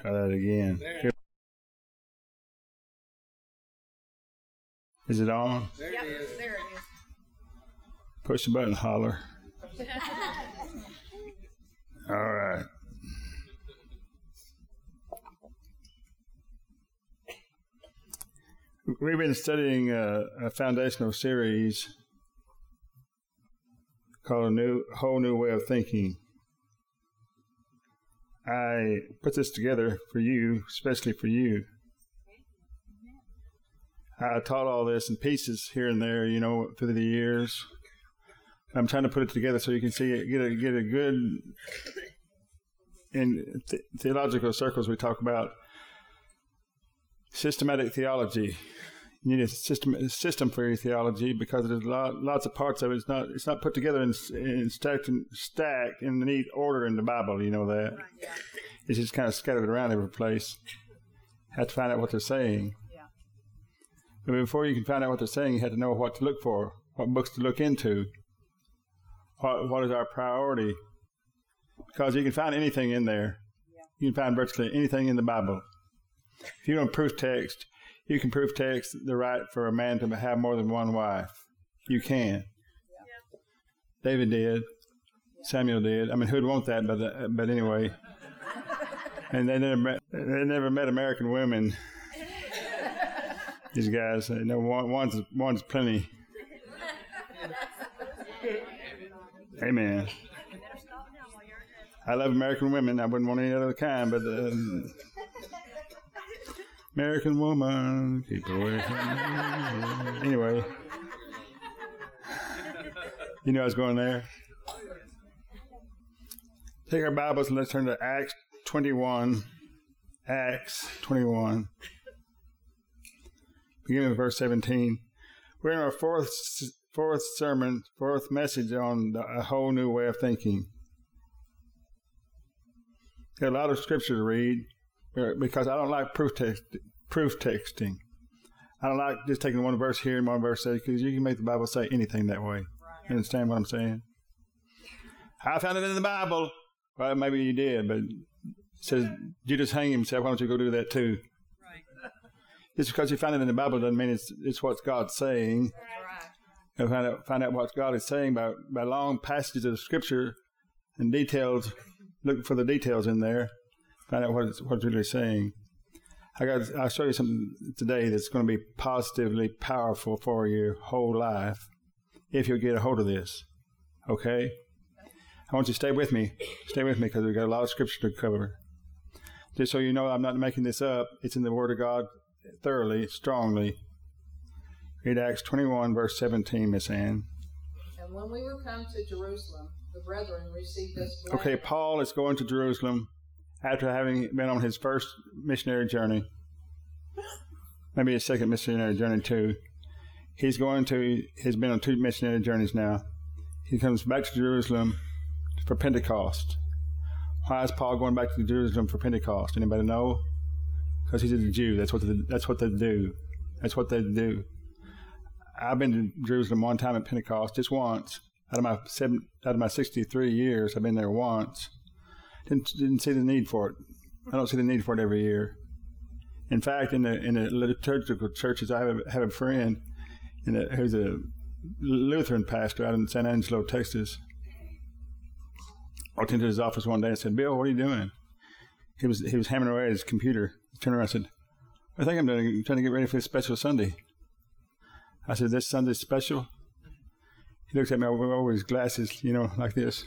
Try that again. There. Is it on? There Yep, it is. there it is. Push the button, holler. All right. We've been studying a, a foundational series called a new whole new way of thinking. I put this together for you, especially for you. I taught all this in pieces here and there, you know, through the years. I'm trying to put it together so you can see it, get a get a good. In th- theological circles, we talk about systematic theology. You need a system a system for your theology because there's lot, lots of parts of it. It's not it's not put together and, and stacked in, stacked in neat order in the Bible. You know that Right, yeah. it's just kind of scattered around every place. Have to find out what they're saying. Yeah. But before you can find out what they're saying, you have to know what to look for, what books to look into, what what is our priority. Because you can find anything in there. Yeah. You can find virtually anything in the Bible. If you don't prove text, you can prove text the right for a man to have more than one wife. You can. David did. Samuel did. I mean, who'd want that? But uh, but anyway. And they never met. They never met American women. These guys, they know one, one's one's plenty. Amen. I love American women. I wouldn't want any other kind, but um, American woman, keep away from me. Anyway, you know I was going there. Take our Bibles and let's turn to Acts 21. Acts 21. Beginning with verse 17. We're in our fourth fourth sermon, fourth message on the, a whole new way of thinking. Got a lot of scripture to read because I don't like proof text, proof texting. I don't like just taking one verse here and one verse there because you can make the Bible say anything that way. You understand what I'm saying? I found it in the Bible. Well, maybe you did, but it says Judas hang himself. Why don't you go do that too? Right. Just because you find it in the Bible doesn't mean it's it's what God's saying. Right. find out find out what God is saying by by long passages of Scripture and details. Look for the details in there. Find out what it's what it's really saying. I got. I'll show you something today that's going to be positively powerful for your whole life if you'll get a hold of this. Okay. I want you to stay with me. Stay with me because we've got a lot of scripture to cover. Just so you know, I'm not making this up. It's in the Word of God thoroughly, strongly. Read Acts 21, verse 17, Miss Ann. And when we were come to Jerusalem, the brethren received us. Okay, Paul is going to Jerusalem after having been on his first missionary journey, maybe his second missionary journey too. He's going to. He's been on two missionary journeys now. He comes back to Jerusalem for Pentecost. Why is Paul going back to Jerusalem for Pentecost? Anybody know? Because he's a Jew. That's what they, that's what they do. That's what they do. I've been to Jerusalem one time at Pentecost, just once. Out of my seven, out of my sixty-three years, I've been there once. Didn't didn't see the need for it. I don't see the need for it every year. In fact, in the in the liturgical churches, I have a, have a friend, in the, who's a Lutheran pastor out in San Angelo, Texas. I walked into his office one day and said, "Bill, what are you doing?" He was he was hammering away at his computer. He turned around and said, "I think I'm doing, trying to get ready for this special Sunday." I said, "This Sunday's special." He looked at me over his glasses, you know, like this.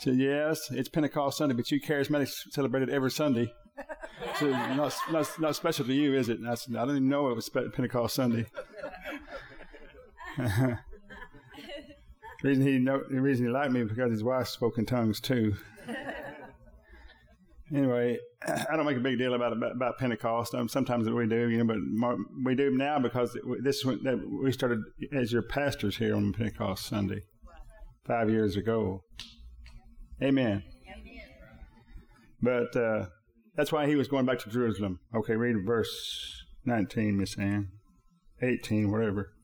Said, "Yes, it's Pentecost Sunday, but you charismatics celebrate it every Sunday. So not, not not special to you, is it?" And I said, "I didn't even know it was Pentecost Sunday." the reason he know, the reason he liked me because his wife spoke in tongues too. Anyway, I don't make a big deal about about, about Pentecost. Um, sometimes we do, you know, but more, we do now because this we started as your pastors here on Pentecost Sunday five years ago. Amen. But uh, that's why he was going back to Jerusalem. Okay, read verse 19, Miss Ann. 18, whatever.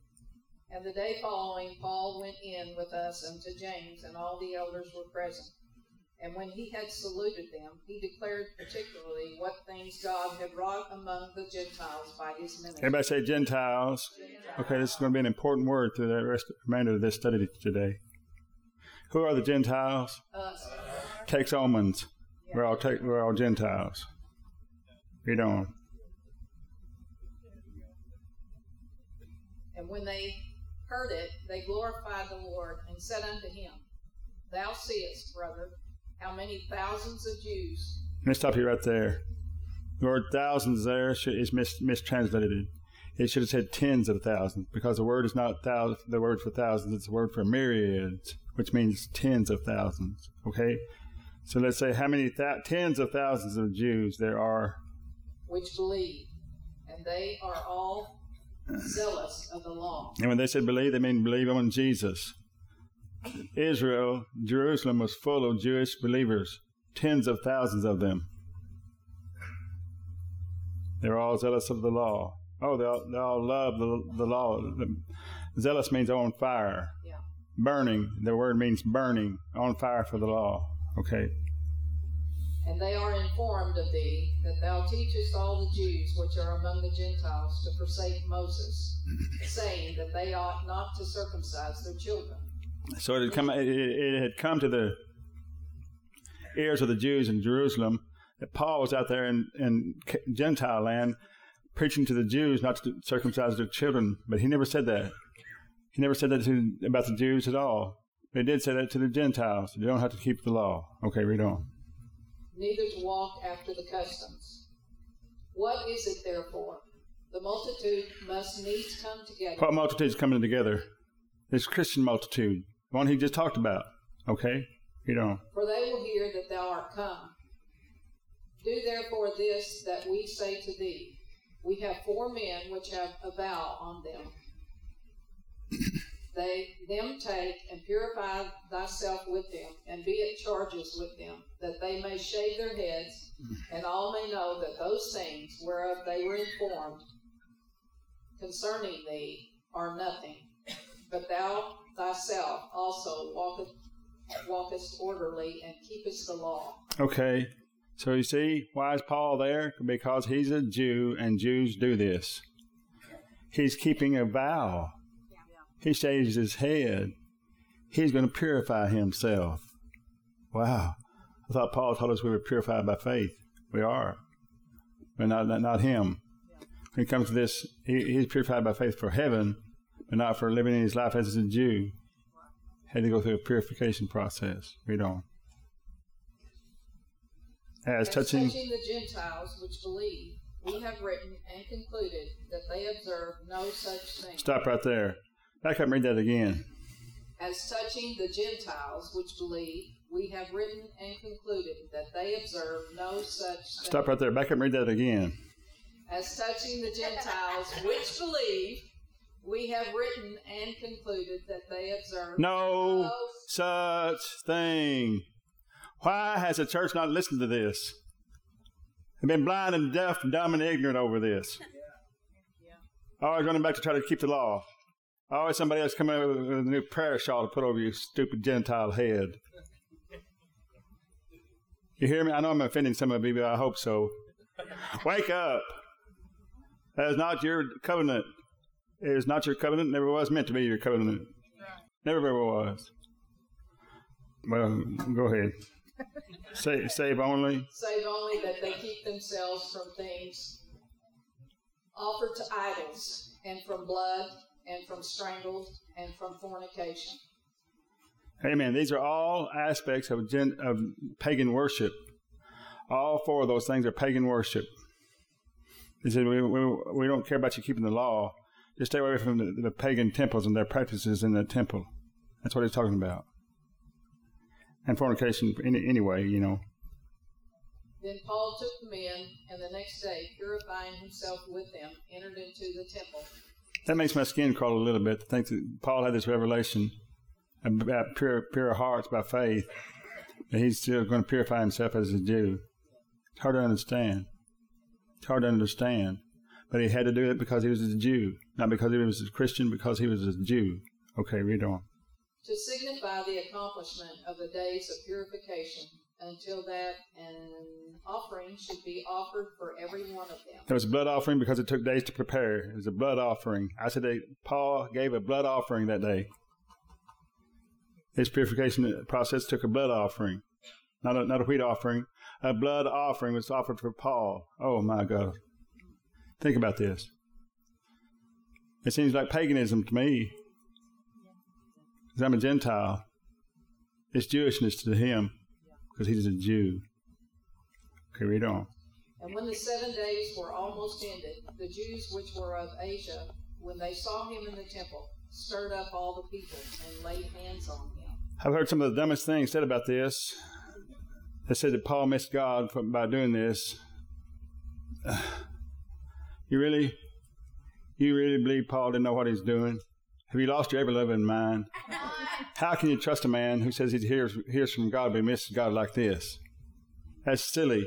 And the day following, Paul went in with us unto James, and all the elders were present. And when he had saluted them, he declared particularly what things God had wrought among the Gentiles by his ministry. Everybody say Gentiles. Okay, this is going to be an important word through the rest, remainder of this study today. Who are the Gentiles? Us. Takes omens. We're all take, we're all Gentiles. Read on. And when they heard it, they glorified the Lord and said unto him, Thou seest, brother, how many thousands of Jews. Let me stop you right there. The word thousands there is mis- mistranslated. It should have said tens of thousands because the word is not thou- the word for thousands, it's the word for myriads, which means tens of thousands. Okay? So let's say how many th- tens of thousands of Jews there are. Which believe, and they are all zealous of the law. And when they said believe, they mean believe on Jesus. Israel, Jerusalem was full of Jewish believers, tens of thousands of them. They're all zealous of the law. Oh, they all, they all love the, the law. Zealous means on fire. Burning. The word means burning, on fire for the law. Okay. And they are informed of thee that thou teachest all the Jews which are among the Gentiles to forsake Moses, saying that they ought not to circumcise their children. So it had come. It, it had come to the ears of the Jews in Jerusalem that Paul was out there in, in Gentile land preaching to the Jews not to circumcise their children, but he never said that. He never said that to, about the Jews at all. They did say that to the Gentiles. You don't have to keep the law. Okay, read on. Neither to walk after the customs. What is it therefore? The multitude must needs come together. What multitude is coming together? This Christian multitude, the one he just talked about. Okay, read on. For they will hear that thou art come. Do therefore this that we say to thee we have four men which have a vow on them. They them take and purify thyself with them, and be at charges with them, that they may shave their heads, and all may know that those things whereof they were informed concerning thee are nothing. But thou thyself also walkest, walkest orderly and keepest the law. Okay. So you see, why is Paul there? Because he's a Jew and Jews do this. He's keeping a vow. He shaves his head. He's going to purify himself. Wow. I thought Paul told us we were purified by faith. We are. But not, not, not him. When it comes to this, he, he's purified by faith for heaven, but not for living in his life as a Jew. Had to go through a purification process. Read on. As, As touching, touching the Gentiles which believe, we have written and concluded that they observe no such thing. stop right there. Back up and read that again. As touching the Gentiles which believe, we have written and concluded that they observe no such thing. Stop right there. Back up and read that again. As touching the Gentiles which believe, we have written and concluded that they observe No no such thing. Why has the church not listened to this? They've been blind and deaf and dumb and ignorant over this. Always running back to try to keep the law. Always somebody else coming up with a new prayer shawl to put over your stupid Gentile head. You hear me? I know I'm offending some of you, but I hope so. Wake up. That is not your covenant. It is not your covenant. Never was meant to be your covenant. Never ever was. Well, go ahead. Save, save only. save only that they keep themselves from things offered to idols, and from blood, and from strangled, and from fornication. Amen. These are all aspects of, gen, of pagan worship. All four of those things are pagan worship. He said, we, we, we don't care about you keeping the law. Just stay away from the, the pagan temples and their practices in the temple. That's what he's talking about. And fornication, any, anyway, you know. Then Paul took the men, and the next day, purifying himself with them, entered into the temple. That makes my skin crawl a little bit to think that Paul had this revelation about pure, pure hearts by faith, that he's still going to purify himself as a Jew. It's hard to understand. It's hard to understand. But he had to do it because he was a Jew, not because he was a Christian, because he was a Jew. Okay, read on. To signify the accomplishment of the days of purification, until that an offering should be offered for every one of them. It was a blood offering because it took days to prepare. It was a blood offering. I said Paul gave a blood offering that day. His purification process took a blood offering, not a, not a wheat offering. A blood offering was offered for Paul. Oh my God. Think about this. It seems like paganism to me. Because I'm a Gentile. It's Jewishness to him because he's a Jew. Okay, read on. And when the seven days were almost ended, the Jews which were of Asia, when they saw him in the temple, stirred up all the people and laid hands on him. I've heard some of the dumbest things said about this. They said that Paul missed God by doing this. You really, you really believe Paul didn't know what he's doing? Have you lost your ever loving mind? How can you trust a man who says he hears, hears from God but misses God like this? That's silly.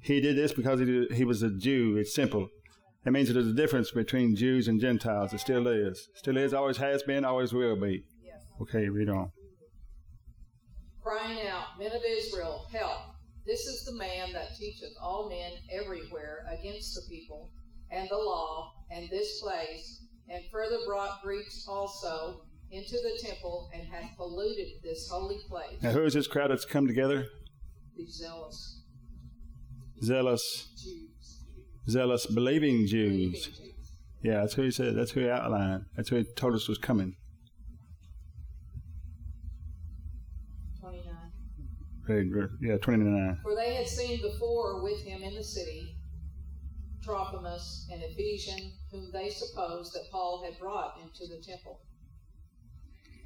He did this because he, did, he was a Jew. It's simple. It means that there's a difference between Jews and Gentiles. It still is. Still is, always has been, always will be. Okay, read on. Crying out, Men of Israel, help! This is the man that teacheth all men everywhere against the people and the law and this place, and further brought Greeks also into the temple and hath polluted this holy place. Now, who is this crowd that's come together? The zealous Zealous, Jews. zealous, believing Believing Jews. Yeah, that's who he said. That's who he outlined. That's who he told us was coming. 29. Very good. Yeah, 29. For they had seen before with him in the city Trophimus, an Ephesian, whom they supposed that Paul had brought into the temple.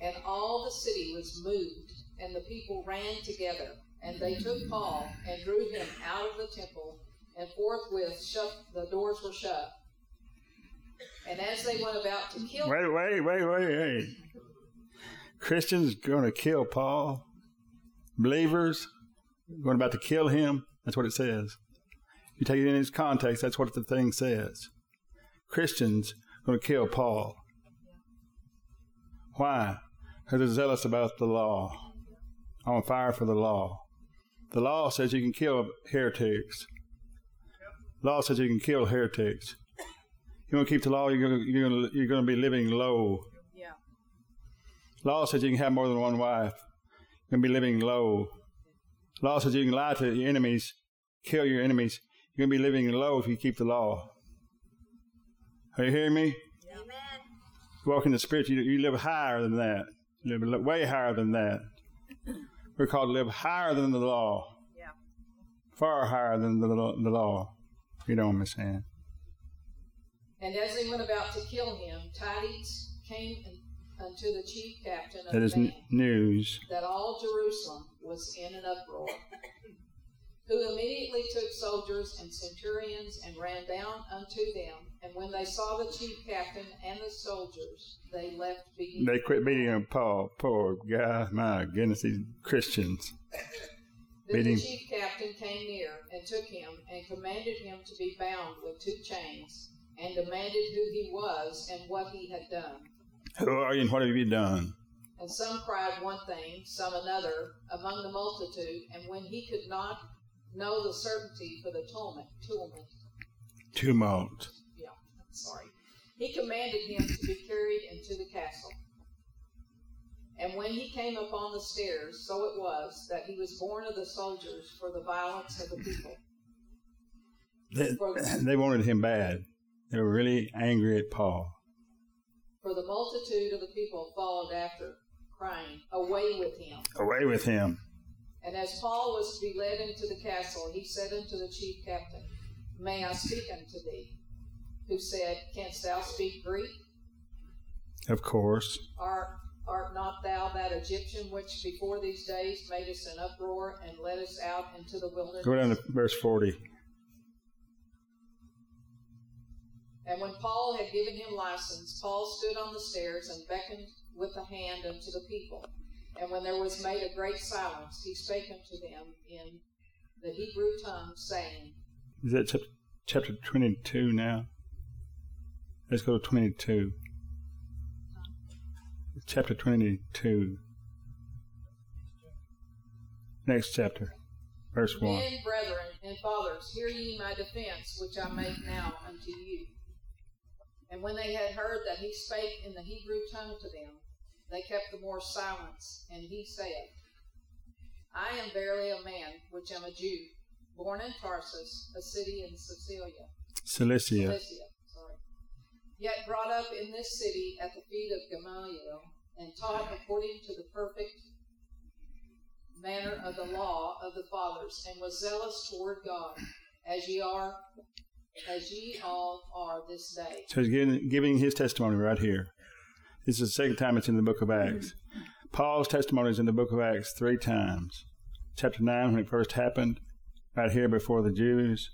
And all the city was moved, and the people ran together, and they took Paul and drew him out of the temple, and forthwith shut the doors were shut. And as they went about to kill Wait, wait, wait, wait, wait. Christians going to kill Paul. Believers going about to kill him. That's what it says. You take it in its context, that's what the thing says. Christians going to kill Paul. Why? Because they're zealous about the law. On fire for the law. The law says you can kill heretics. Law says you can kill heretics. You want to keep the law, you're going to, you're going to, you're going to be living low. Yeah. Law says you can have more than one wife. You're going to be living low. Law says you can lie to your enemies, kill your enemies. You're going to be living low if you keep the law. Are you hearing me? Amen. Walk in the Spirit, you, you live higher than that. Live way higher than that. We're called to live higher than the law. Yeah. Far higher than the, the law. You know what I'm saying? And as they went about to kill him, tidings came unto the chief captain of That the band. news. that all Jerusalem was in an uproar, who immediately took soldiers and centurions and ran down unto them. And when they saw the chief captain and the soldiers, they left beating. They quit beating him, Paul. Poor guy. My goodness, these Christians. Then the chief captain came near and took him and commanded him to be bound with two chains, and demanded who he was and what he had done. Who are you and what have you done? And some cried one thing, some another, among the multitude. And when he could not know the certainty for the tumult, tumult Tumult. yeah, sorry, he commanded him to be carried into the castle. And when he came upon the stairs, so it was that he was borne of the soldiers for the violence of the people. They, they wanted him bad. They were really angry at Paul. For the multitude of the people followed after, crying, Away with him! Away with him. And as Paul was to be led into the castle, he said unto the chief captain, May I speak unto thee? Who said, Canst thou speak Greek? Of course. Art, art not thou that Egyptian which before these days made us an uproar and led us out into the wilderness? Go down to verse 40. And when Paul had given him license, Paul stood on the stairs and beckoned with the hand unto the people. And when there was made a great silence, he spake unto them in the Hebrew tongue, saying, Is that chap- chapter 22 now? Let's go to 22. Chapter 22. Next chapter, verse 1. Men, brethren, and fathers, hear ye my defense, which I make now unto you. And when they had heard that he spake in the Hebrew tongue to them, they kept the more silence. And he said, I am verily a man, which am a Jew, born in Tarsus, a city in Cilicia. Cilicia. Cilicia, sorry. Yet brought up in this city at the feet of Gamaliel, and taught according to the perfect manner of the law of the fathers, and was zealous toward God, as ye are, as ye all are this day. So he's giving, giving his testimony right here. This is the second time it's in the book of Acts. Paul's testimony is in the book of Acts three times. Chapter 9, when it first happened, right here before the Jews,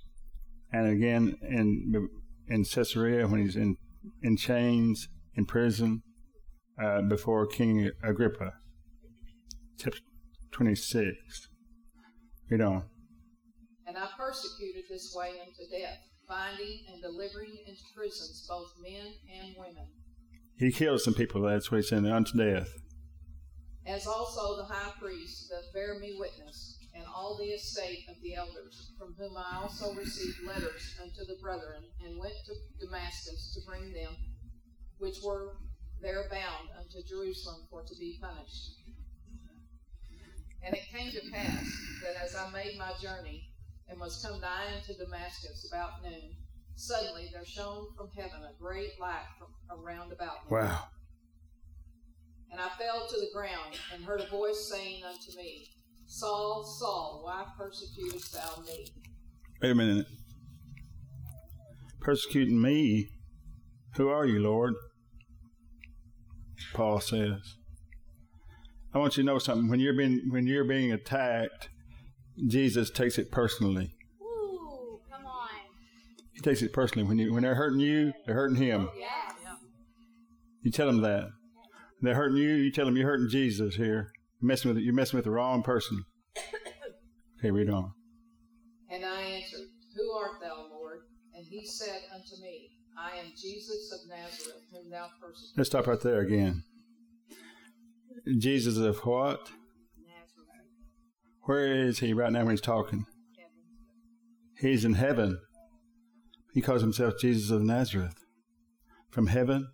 and again in in Caesarea when he's in, in chains, in prison, uh, before King Agrippa. Chapter 26. Read on. And I persecuted this way unto death, binding and delivering into prisons both men and women, He killed some people, that's what he said, unto death. as also the high priest that bear me witness, and all the estate of the elders, from whom I also received letters unto the brethren, and went to Damascus to bring them which were there bound unto Jerusalem for to be punished. And it came to pass that as I made my journey, and was come nigh unto Damascus about noon, suddenly there shone from heaven a great light from around about me. Wow. And I fell to the ground, and heard a voice saying unto me, Saul, Saul, why persecutest thou me? Wait a minute. Persecuting me? Who are you, Lord? Paul says. I want you to know something. When you're being when you're being attacked, Jesus takes it personally. Ooh, come on. He takes it personally. When you when they're hurting you, they're hurting him. Oh, yes. You tell them that. They're hurting you, you tell them you're hurting Jesus here. You're messing with you're messing with the wrong person. Okay, read on. And I answered, Who art thou, Lord? And he said unto me, I am Jesus of Nazareth, whom thou persecutest. Let's stop right there again. Jesus of what? Nazareth. Where is he right now when he's talking? He's in heaven. He calls himself Jesus of Nazareth. From heaven.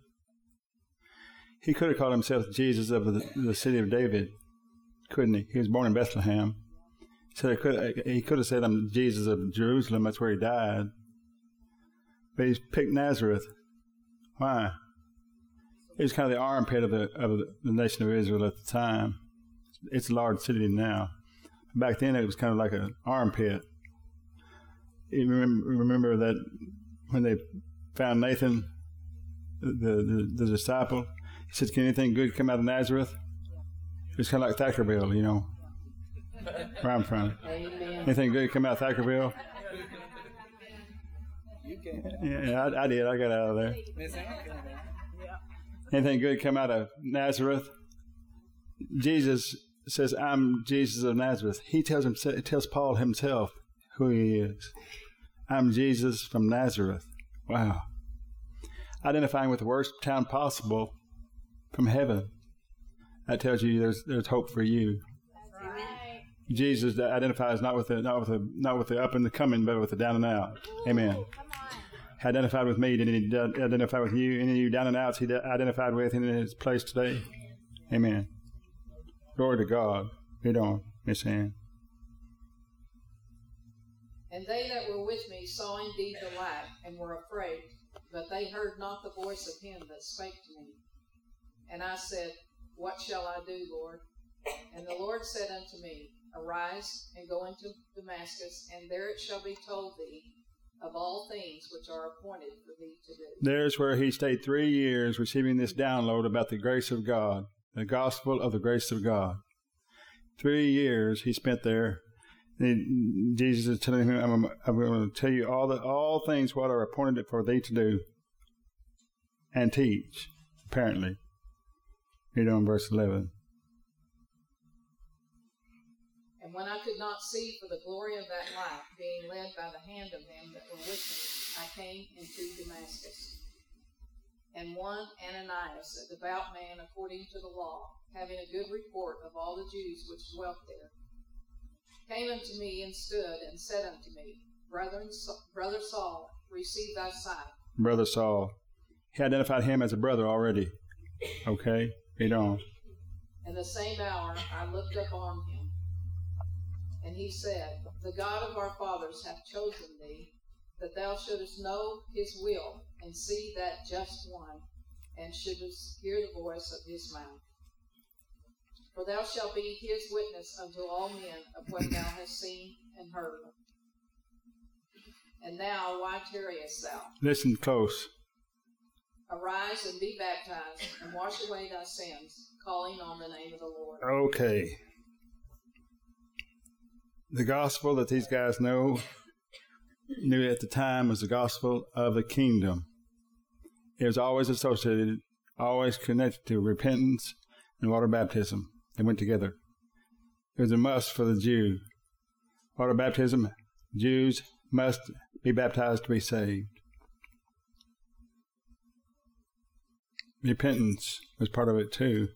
He could have called himself Jesus of the, the city of David, couldn't he? He was born in Bethlehem. So he could, he could have said, I'm Jesus of Jerusalem. That's where he died. But he's picked Nazareth. Why? It was kind of the armpit of the, of the nation of Israel at the time. It's a large city now. Back then, it was kind of like an armpit. You remember, remember that when they found Nathan, the, the, the disciple, he said, Can anything good come out of Nazareth? It was kind of like Thackerville, you know, where I'm from. Amen. Anything good come out of Thackerville? Yeah, I, I did. I got out of there. Anything good come out of Nazareth? Jesus says, "I'm Jesus of Nazareth." He tells him, he tells Paul himself who he is. I'm Jesus from Nazareth. Wow. Identifying with the worst town possible from heaven. That tells you there's there's hope for you. Right. Jesus identifies not with the not with the not with the up and the coming, but with the down and out. Amen. Ooh, come on. Identified with me. Did he identify with you? Any of you down and outs he identified with in his place today? Amen. Glory to God. Read on, Miss Ann. And they that were with me saw indeed the light, and were afraid, but they heard not the voice of him that spake to me. And I said, What shall I do, Lord? And the Lord said unto me, Arise and go into Damascus, and there it shall be told thee of all things which are appointed for thee to do. There's where he stayed three years receiving this download about the grace of God, the gospel of the grace of God. Three years he spent there. Jesus is telling him, I'm, I'm going to tell you all the all things what are appointed for thee to do and teach, apparently. Read on verse 11. And when I could not see for the glory of that light, being led by the hand of them that were with me, I came into Damascus. And one Ananias, a devout man according to the law, having a good report of all the Jews which dwelt there, came unto me and stood and said unto me, Brethren, Brother Saul, receive thy sight. Brother Saul. He identified him as a brother already. Okay, read on. In the same hour I looked up on him, and he said, The God of our fathers hath chosen thee, that thou shouldest know his will, and see that just one, and shouldest hear the voice of his mouth. For thou shalt be his witness unto all men of what thou hast seen and heard. And now, why tarriest thou? Listen close. Arise and be baptized, and wash away thy sins, calling on the name of the Lord. Okay. The gospel that these guys know knew at the time was the gospel of the kingdom. It was always associated, always connected to repentance and water baptism. They went together. It was a must for the Jew. Water baptism, Jews must be baptized to be saved. Repentance was part of it too.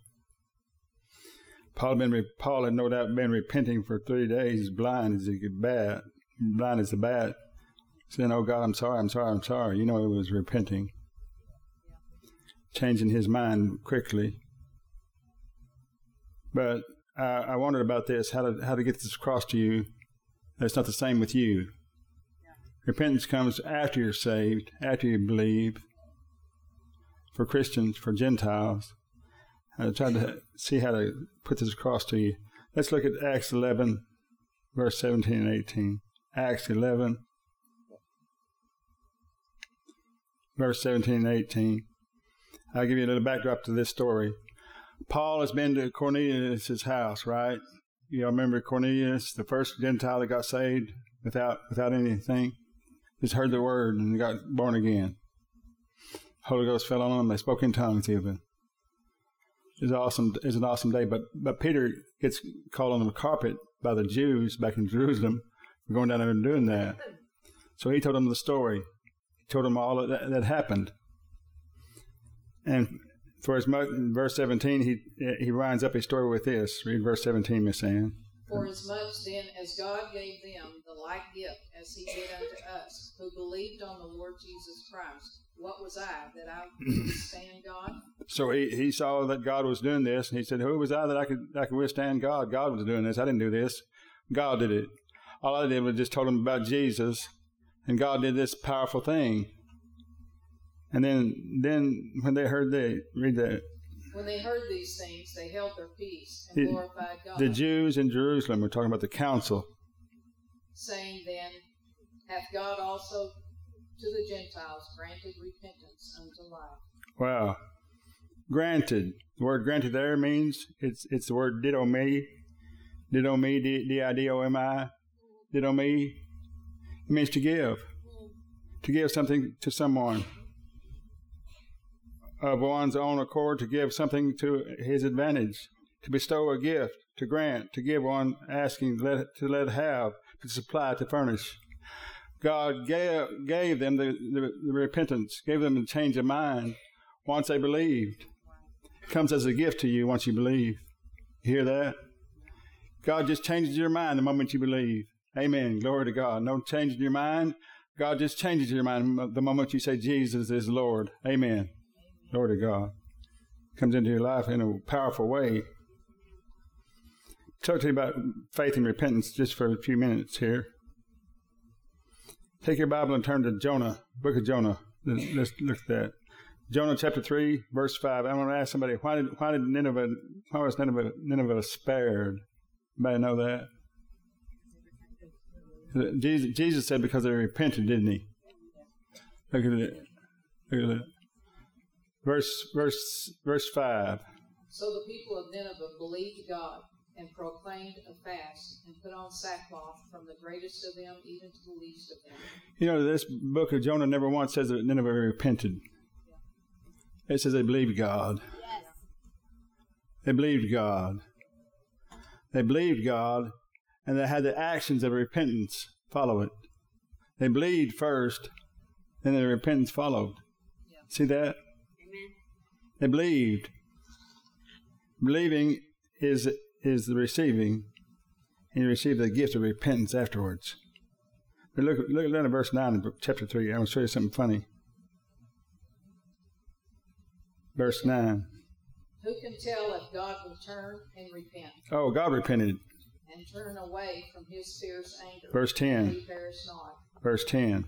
Paul had, been, Paul had no doubt been repenting for three days, blind as could bat, blind as a bat, saying, "Oh God, I'm sorry, I'm sorry, I'm sorry." You know, he was repenting, changing his mind quickly. But uh, I wondered about this: how to how to get this across to you. That's not the same with you. Yeah. Repentance comes after you're saved, after you believe. For Christians, for Gentiles, I tried to see how to put this across to you. Let's look at Acts 11, verse 17 and 18. Acts 11, verse 17 and 18. I'll give you a little backdrop to this story. Paul has been to Cornelius' house, right? You all remember Cornelius, the first Gentile that got saved without without anything? Just heard the word and got born again. Holy Ghost fell on them. They spoke in tongues even. It's awesome. It's an awesome day. But but Peter gets called on the carpet by the Jews back in Jerusalem for going down there and doing that. So he told them the story. He told them all that, that happened. And for as much, in verse 17, he he winds up his story with this. Read verse 17, Miss Ann. For as much then as God gave them the like gift as he did unto us, who believed on the Lord Jesus Christ, what was I that I could withstand God? So he, he saw that God was doing this, and he said, Who was I that I could I could withstand God? God was doing this. I didn't do this. God did it. All I did was just told him about Jesus, and God did this powerful thing. And then, then when they heard the read that. When they heard these things, they held their peace and the, glorified God. The Jews in Jerusalem, we're talking about the council. Saying then, hath God also to the Gentiles granted repentance unto life? Wow. Granted. The word granted there means it's it's the word didomi. Didomi, D-I-D-O-M-I. Didomi. It means to give. Mm-hmm. To give something to someone of one's own accord to give something to his advantage, to bestow a gift, to grant, to give one asking, to let, to let have, to supply, to furnish. God gave, gave them the, the, the repentance, gave them the change of mind once they believed. It comes as a gift to you once you believe. You hear that? God just changes your mind the moment you believe. Amen. Glory to God. No change in your mind. God just changes your mind the moment you say Jesus is Lord. Amen. Glory to God. Comes into your life in a powerful way. Talk to you about faith and repentance just for a few minutes here. Take your Bible and turn to Jonah, book of Jonah. Let's look at that. Jonah chapter 3, verse 5. I want to ask somebody, why did, why did Nineveh, why was Nineveh, Nineveh spared? Anybody know that? Jesus, Jesus said because they repented, didn't he? Look at it. Look at it. Verse, verse, verse 5. So the people of Nineveh believed God and proclaimed a fast and put on sackcloth from the greatest of them even to the least of them. You know, this book of Jonah never once says that Nineveh repented. Yeah. It says they believed God. Yes. They believed God. They believed God, and they had the actions of repentance follow it. They believed first, then the repentance followed. Yeah. See that? They believed. Believing is is the receiving. and you receive the gift of repentance afterwards. But look, look down at verse 9 in chapter 3. I'm going to show you something funny. Verse 9. Who can tell if God will turn and repent Oh, God repented. and turn away from his fierce anger? Verse 10. We perish not. Verse 10.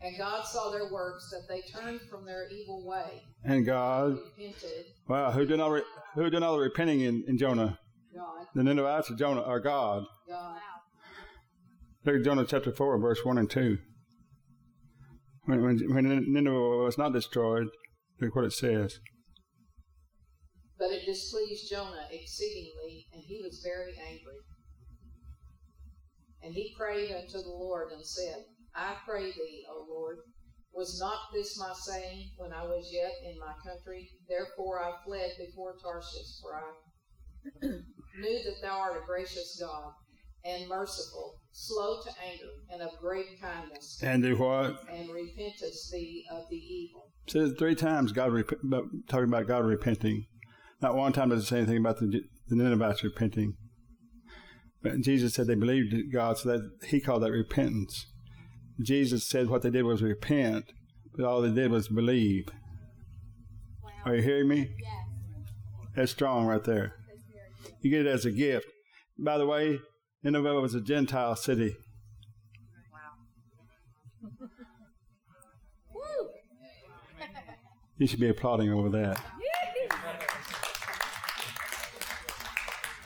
And God saw their works, that they turned from their evil way, And God, repented, wow, who did all, re- who did all the repenting in, in Jonah? God, The Ninevites or Jonah or God? God. Look at Jonah chapter 4, verse 1 and 2. When, when, when Nineveh was not destroyed, look what it says. But it displeased Jonah exceedingly, and he was very angry. And he prayed unto the Lord and said, I pray thee, O Lord, was not this my saying when I was yet in my country? Therefore I fled before Tarshish, for I knew that thou art a gracious God and merciful, slow to anger, and of great kindness, And do what? and repentest thee of the evil. says three times God rep- talking about God repenting. Not one time does it say anything about the, the Ninevites repenting. But Jesus said they believed in God, so that he called that repentance. Jesus said what they did was repent, but all they did was believe. Are you hearing me? Yes. That's strong right there. That's very good. You get it as a gift. By the way, Nineveh was a Gentile city. Wow. Woo! You should be applauding over that.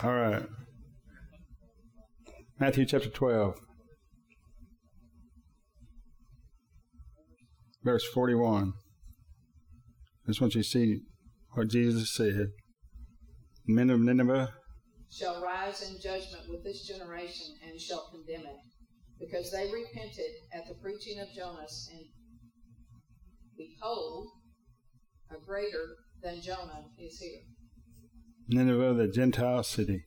All right. Matthew chapter 12, verse 41. I just want you to see what Jesus said. Men of Nineveh, shall rise in judgment with this generation and shall condemn it, because they repented at the preaching of Jonas, and behold, a greater than Jonah is here. Nineveh, the Gentile city.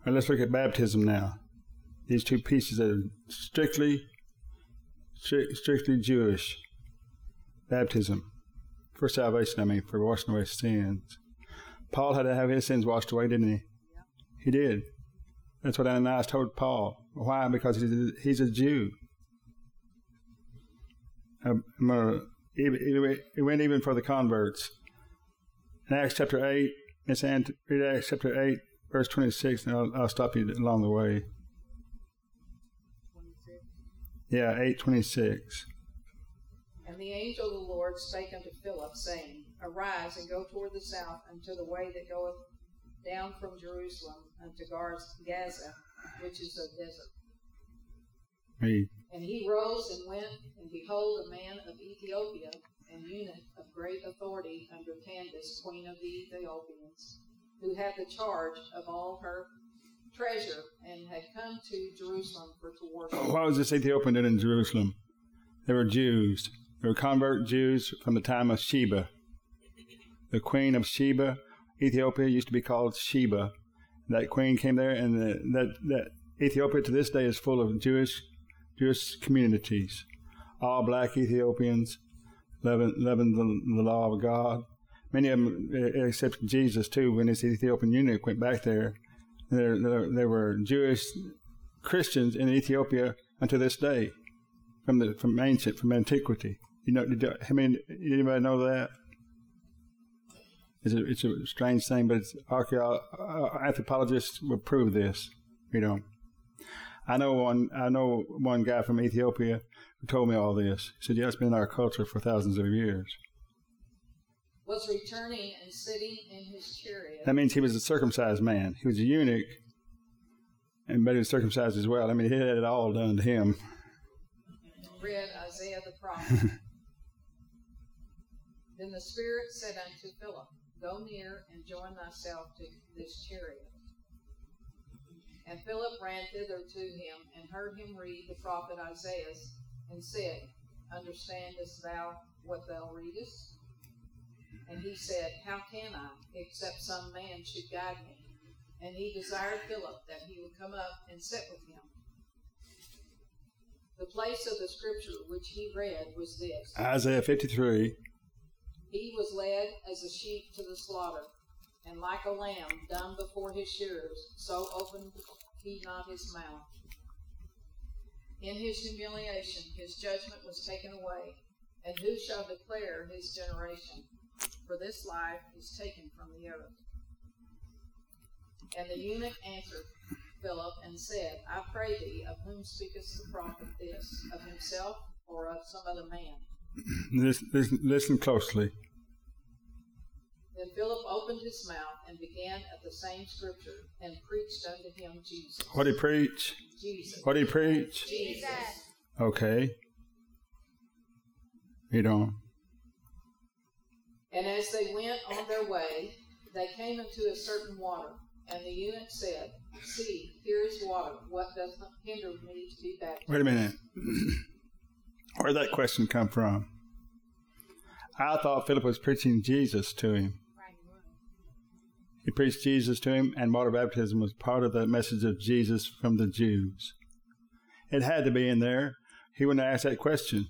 All right, let's look at baptism now. These two pieces are strictly, stri- strictly Jewish. Baptism for salvation. I mean, for washing away sins. Paul had to have his sins washed away, didn't he? He did. That's what Ananias told Paul. Why? Because he's a, he's a Jew. Um, It went even for the converts. In Acts chapter 8, Miss Ann, read Acts chapter 8, verse 26, and I'll, I'll stop you along the way. Yeah, 826. And the angel of the Lord spake unto Philip, saying, Arise and go toward the south unto the way that goeth down from Jerusalem unto Gaza, which is a desert. Read. And he rose and went, and behold, a man of Ethiopia, an eunuch of great authority under Candace, queen of the Ethiopians, who had the charge of all her treasure, and had come to Jerusalem for to worship. Oh, what was this Ethiopian in Jerusalem? They were Jews. They were convert Jews from the time of Sheba. The queen of Sheba, Ethiopia used to be called Sheba. That queen came there, and the, that, that Ethiopia to this day is full of Jewish Jewish communities. All black Ethiopians, loving, loving the, the law of God. Many of them except Jesus too when this Ethiopian eunuch went back there. There, there, there were Jewish Christians in Ethiopia unto this day, from the from ancient from antiquity. You know, did I mean, anybody know that? It's a, it's a strange thing, but uh, anthropologists will prove this. You know, I know one. I know one guy from Ethiopia who told me all this. He said, "Yeah, it's been in our culture for thousands of years." Was returning and sitting in his chariot. That means he was a circumcised man. He was a eunuch, and but he was circumcised as well. I mean, he had it all done to him. read Isaiah the prophet. then the Spirit said unto Philip, Go near and join thyself to this chariot. And Philip ran thither to him and heard him read the prophet Isaiah, and said, Understandest thou what thou readest? And he said, How can I, except some man should guide me? And he desired Philip that he would come up and sit with him. The place of the scripture which he read was this Isaiah 53. He was led as a sheep to the slaughter, and like a lamb dumb before his shearers, so opened he not his mouth. In his humiliation, his judgment was taken away. And who shall declare his generation? For this life is taken from the earth. And the eunuch answered Philip and said, I pray thee, of whom speakest the prophet this? Of himself or of some other man? Listen, listen, listen closely. Then Philip opened his mouth and began at the same scripture and preached unto him Jesus. What did he preach? Jesus. What did he preach? Jesus. Okay. Read on. And as they went on their way, they came into a certain water. And the eunuch said, See, here is water. What does not hinder me to be baptized? Wait a minute. Where did that question come from? I thought Philip was preaching Jesus to him. He preached Jesus to him, and water baptism was part of the message of Jesus from the Jews. It had to be in there. He wouldn't ask that question.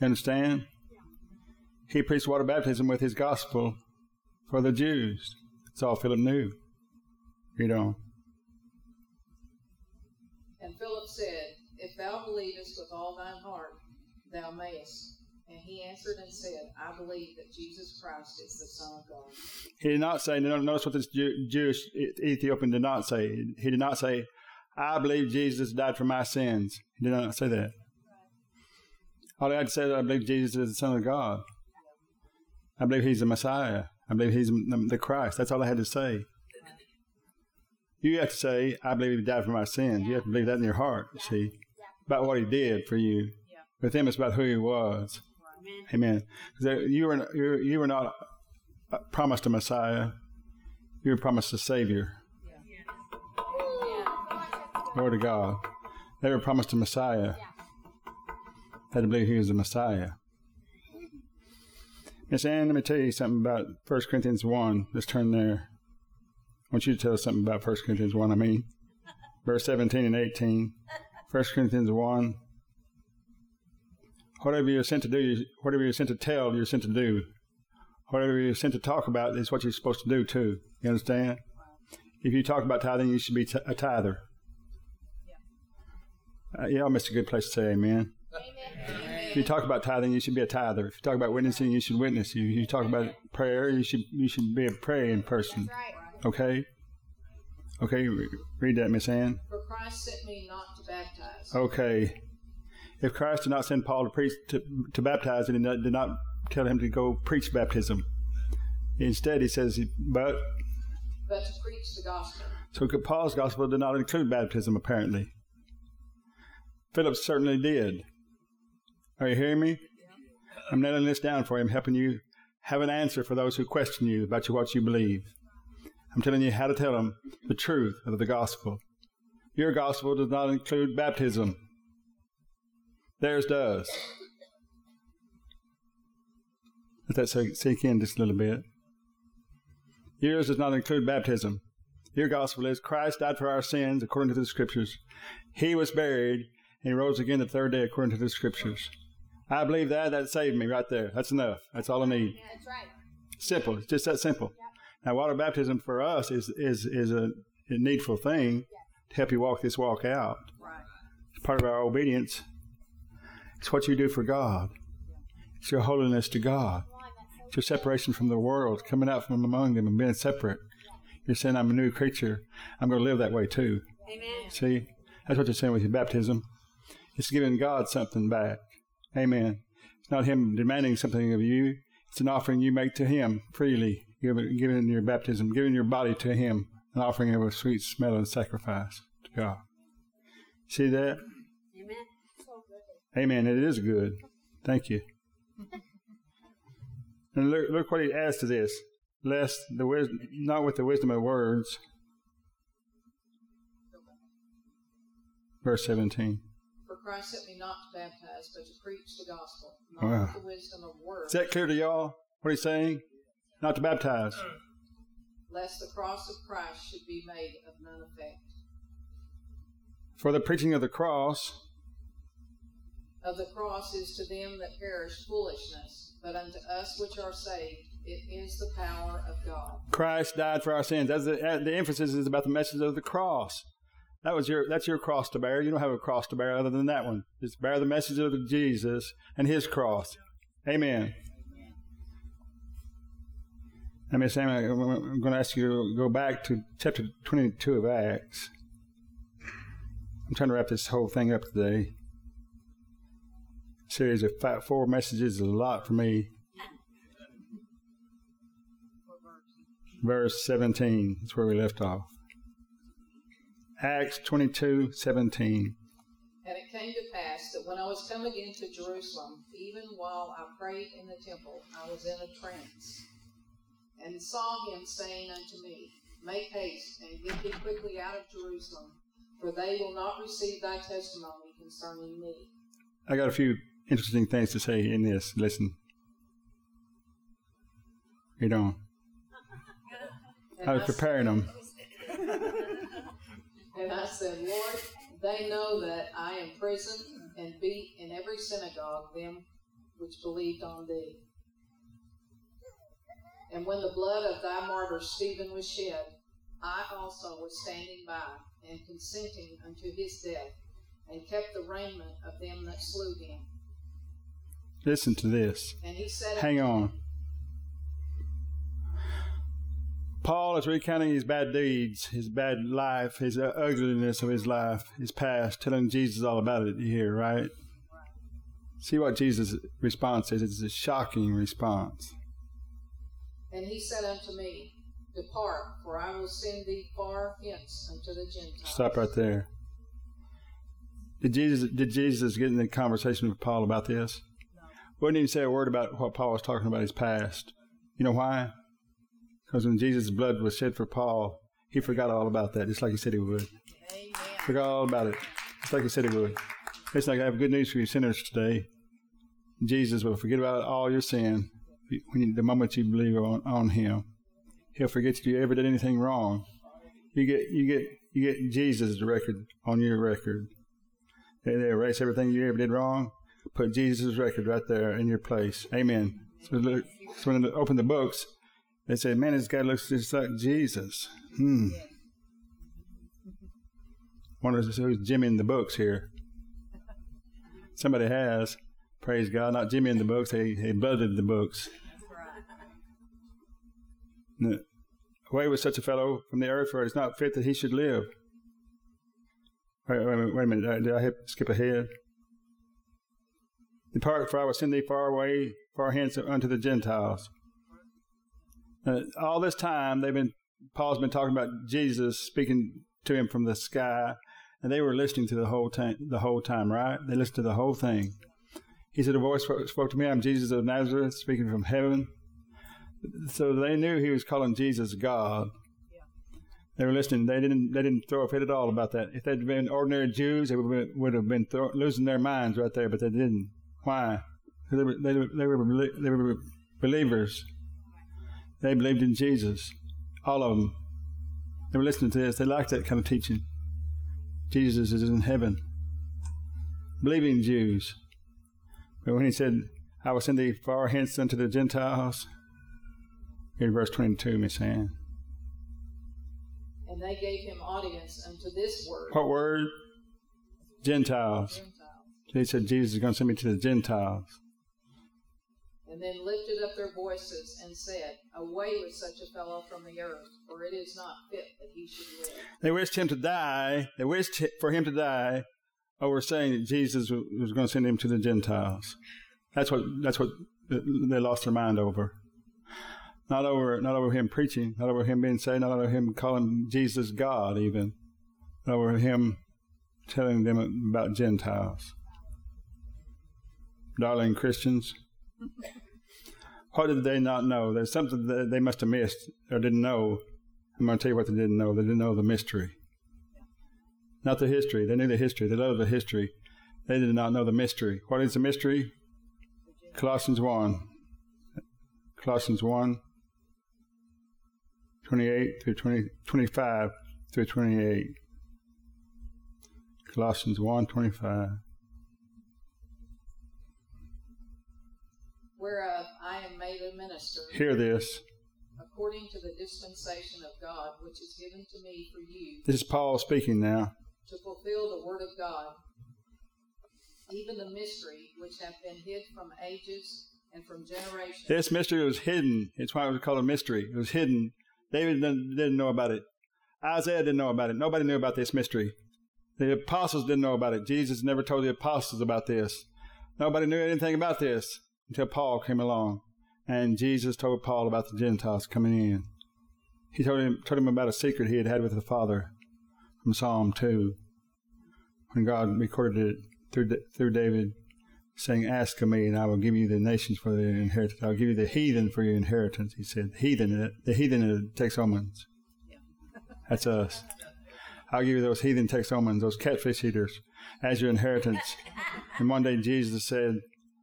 You understand? He preached water baptism with his gospel for the Jews. That's all Philip knew. Read on. And Philip said, If thou believest with all thine heart, thou mayest. And he answered and said, I believe that Jesus Christ is the Son of God. He did not say, no, notice what this Jew, Jewish Ethiopian did not say. He did not say, I believe Jesus died for my sins. He did not say that. All he had to say is, I believe Jesus is the Son of God. I believe he's the Messiah. I believe he's the Christ. That's all I had to say. You have to say, I believe he died for my sins. You have to believe that in your heart, you see, about what he did for you. With him, it's about who he was. Amen. You were, you were not promised a Messiah. You were promised a Savior. Lord of God. They were promised a Messiah. Had to believe he was the Messiah. Miss Ann, let me tell you something about 1 Corinthians 1. Let's turn there. I want you to tell us something about 1 Corinthians 1, I mean. Verse 17 and 18. 1 Corinthians 1. Whatever you're sent to do, whatever you're sent to tell, you're sent to do. Whatever you're sent to talk about is what you're supposed to do too. You understand? If you talk about tithing, you should be t- a tither. Uh, y'all missed a good place to say amen. Amen. If you talk about tithing, you should be a tither. If you talk about witnessing, you should witness. If you talk about prayer, you should you should be a praying person. That's right. Okay. Okay. Read that, Miss Ann. For Christ sent me not to baptize, Okay. If Christ did not send Paul to preach to, to baptize, and did did not tell him to go preach baptism. Instead, he says, but but to preach the gospel. so Paul's gospel did not include baptism. Apparently, Philip certainly did. Are you hearing me? I'm nailing this down for you. I'm helping you have an answer for those who question you about what you believe. I'm telling you how to tell them the truth of the gospel. Your gospel does not include baptism. Theirs does. Let that sink- sink in just a little bit. Yours does not include baptism. Your gospel is Christ died for our sins according to the scriptures. He was buried and he rose again the third day according to the scriptures. I believe that. That saved me right there. That's enough. That's all I need. That's right. Simple. It's just that simple. Now, water baptism for us is is is a, a needful thing to help you walk this walk out. Right. It's part of our obedience. It's what you do for God. It's your holiness to God. It's your separation from the world, coming out from among them and being separate. You're saying, I'm a new creature. I'm going to live that way too. Amen. See? That's what you're saying with your baptism. It's giving God something back. Amen. It's not Him demanding something of you. It's an offering you make to Him freely, giving, giving your baptism, giving your body to Him, an offering of a sweet smell and sacrifice to God. See that? Amen. Amen. It is good. Thank you. And look, look what he adds to this. Lest the wisdom, not with the wisdom of words. Verse 17. Christ sent me not to baptize, but to preach the gospel, not Wow. the wisdom of words, Is that clear to y'all? What he's saying? Not to baptize. lest the cross of Christ should be made of none effect. For the preaching of the cross Of the cross is to them that perish foolishness, but unto us which are saved, It is the power of God. Christ died for our sins. That's the, the emphasis is about the message of the cross. That was your that's your cross to bear. You don't have a cross to bear other than that one. Just bear the message of Jesus and His cross. Amen. Let me say, I'm going to ask you to go back to chapter 22 of Acts. I'm trying to wrap this whole thing up today. A series of five, four messages is a lot for me. Verse 17, that's where we left off. Acts 22, 17. And it came to pass that when I was come again to Jerusalem, even while I prayed in the temple, I was in a trance, and saw him saying unto me, Make haste, and get thee quickly out of Jerusalem, for they will not receive thy testimony concerning me. I got a few interesting things to say in this. Listen. Read on. I was preparing them. And I said, Lord, they know that I am present and beat in every synagogue them which believed on thee. And when the blood of thy martyr Stephen was shed, I also was standing by and consenting unto his death, and kept the raiment of them that slew him. Listen to this. And he said, Hang on. Paul is recounting his bad deeds, his bad life, his ugliness of his life, his past, telling Jesus all about it here, right? See what Jesus' response is. It's a shocking response. And he said unto me, Depart, for I will send thee far hence unto the Gentiles. Stop right there. Did Jesus did Jesus get in the conversation with Paul about this? No. Wouldn't even say a word about what Paul was talking about his past. You know why? Because when Jesus' blood was shed for Paul, he forgot all about that, just like he said he would. Amen. Forgot all about it, just like he said he would. It's like I have good news for you sinners today. Jesus will forget about all your sin when you, the moment you believe on, on Him. He'll forget you ever did anything wrong. You get you get you get Jesus' record on your record. They, they erase everything you ever did wrong. Put Jesus' record right there in your place. Amen. So, so when they open the books, they say, "Man, this guy looks just like Jesus." Hmm. Wonder who's Jimmy in the books here. Somebody has. Praise God. Not Jimmy in the books. He, he blooded the books. Away with such a fellow from the earth, for it is not fit that he should live. Wait, wait, wait a minute. Did I skip ahead? Depart, for I will send thee far away, far hence unto the Gentiles. Uh, all this time, they've been Paul's been talking about Jesus speaking to him from the sky, and they were listening to the whole time. The whole time, right? They listened to the whole thing. He said, "A voice spoke to me. I'm Jesus of Nazareth, speaking from heaven." So they knew he was calling Jesus God. They were listening. They didn't. They didn't throw a fit at all about that. If they'd been ordinary Jews, they would have been, would have been throw, losing their minds right there. But they didn't. Why? They were, they, they were they were believers. They believed in Jesus. All of them. They were listening to this. They liked that kind of teaching. Jesus is in heaven. Believing Jews. But when he said, I will send thee far hence unto the Gentiles, in verse 22, Miss Ann. And they gave him audience unto this word. What word? Gentiles. Gentiles. They said, Jesus is going to send me to the Gentiles. And then lifted up their voices and said, Away with such a fellow from the earth, for it is not fit that he should live. They wished him to die. They wished for him to die over saying that Jesus was going to send him to the Gentiles. That's what, that's what they lost their mind over. Not over, not over him preaching, not over him being saved, not over him calling Jesus God, even, not over him telling them about Gentiles. Darling Christians, what did they not know? There's something that they must have missed or didn't know. I'm going to tell you what they didn't know. They didn't know the mystery. Not the history. They knew the history. They loved the history. They did not know the mystery. What is the mystery? Colossians 1. Colossians 1. 28 through 20, 25 through 28. Colossians 1 25. Whereof I am made a minister Hear this. according to the dispensation of God, which is given to me for you This is Paul speaking now. to fulfill the word of God, even the mystery which hath been hid from ages and from generations. This mystery was hidden. It's why it was called a mystery. It was hidden. David didn't, didn't know about it. Isaiah didn't know about it. Nobody knew about this mystery. The apostles didn't know about it. Jesus never told the apostles about this. Nobody knew anything about this until Paul came along. And Jesus told Paul about the Gentiles coming in. He told him, told him about a secret he had had with the Father from Psalm 2 when God recorded it through, through David saying, Ask of me, and I will give you the nations for their inheritance. I'll give you the heathen for your inheritance. He said, Heathen, the heathen Texomans. That's us. I'll give you those heathen Texomans, those catfish eaters, as your inheritance. And one day Jesus said,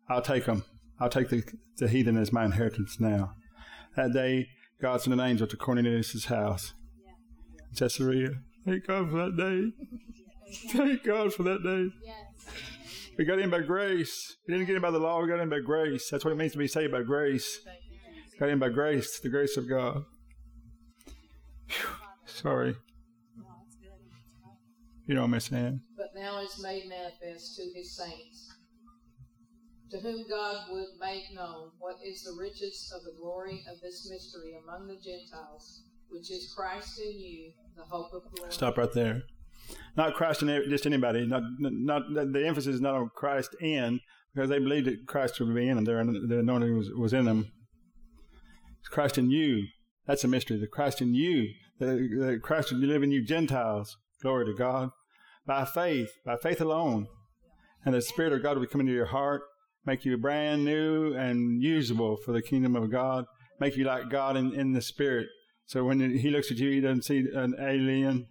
I'll take them. I'll take the, the heathen as my inheritance now. That day, God sent an angel to Cornelius' house. Caesarea. Thank God for that day. Thank God for that day. We got in by grace. We didn't get in by the law. We got in by grace. That's what it means to be saved by grace. Got in by grace, the grace of God. Whew. Sorry. You know what I'm saying? but now is made manifest to his saints, to whom God would make known what is the riches of the glory of this mystery among the Gentiles, which is Christ in you, the hope of glory. Stop right there. Not Christ in just anybody. Not not the emphasis is not on Christ in because they believed that Christ would be in them. Their the anointing was, was in them. It's Christ in you. That's a mystery. The Christ in you. The, the Christ you live in you Gentiles. Glory to God. By faith, by faith alone. And the Spirit of God will come into your heart, make you brand new and usable for the kingdom of God, make you like God in, in the Spirit. So when He looks at you, He doesn't see an alien,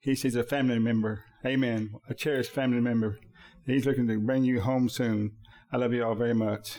He sees a family member. Amen. A cherished family member. He's looking to bring you home soon. I love you all very much.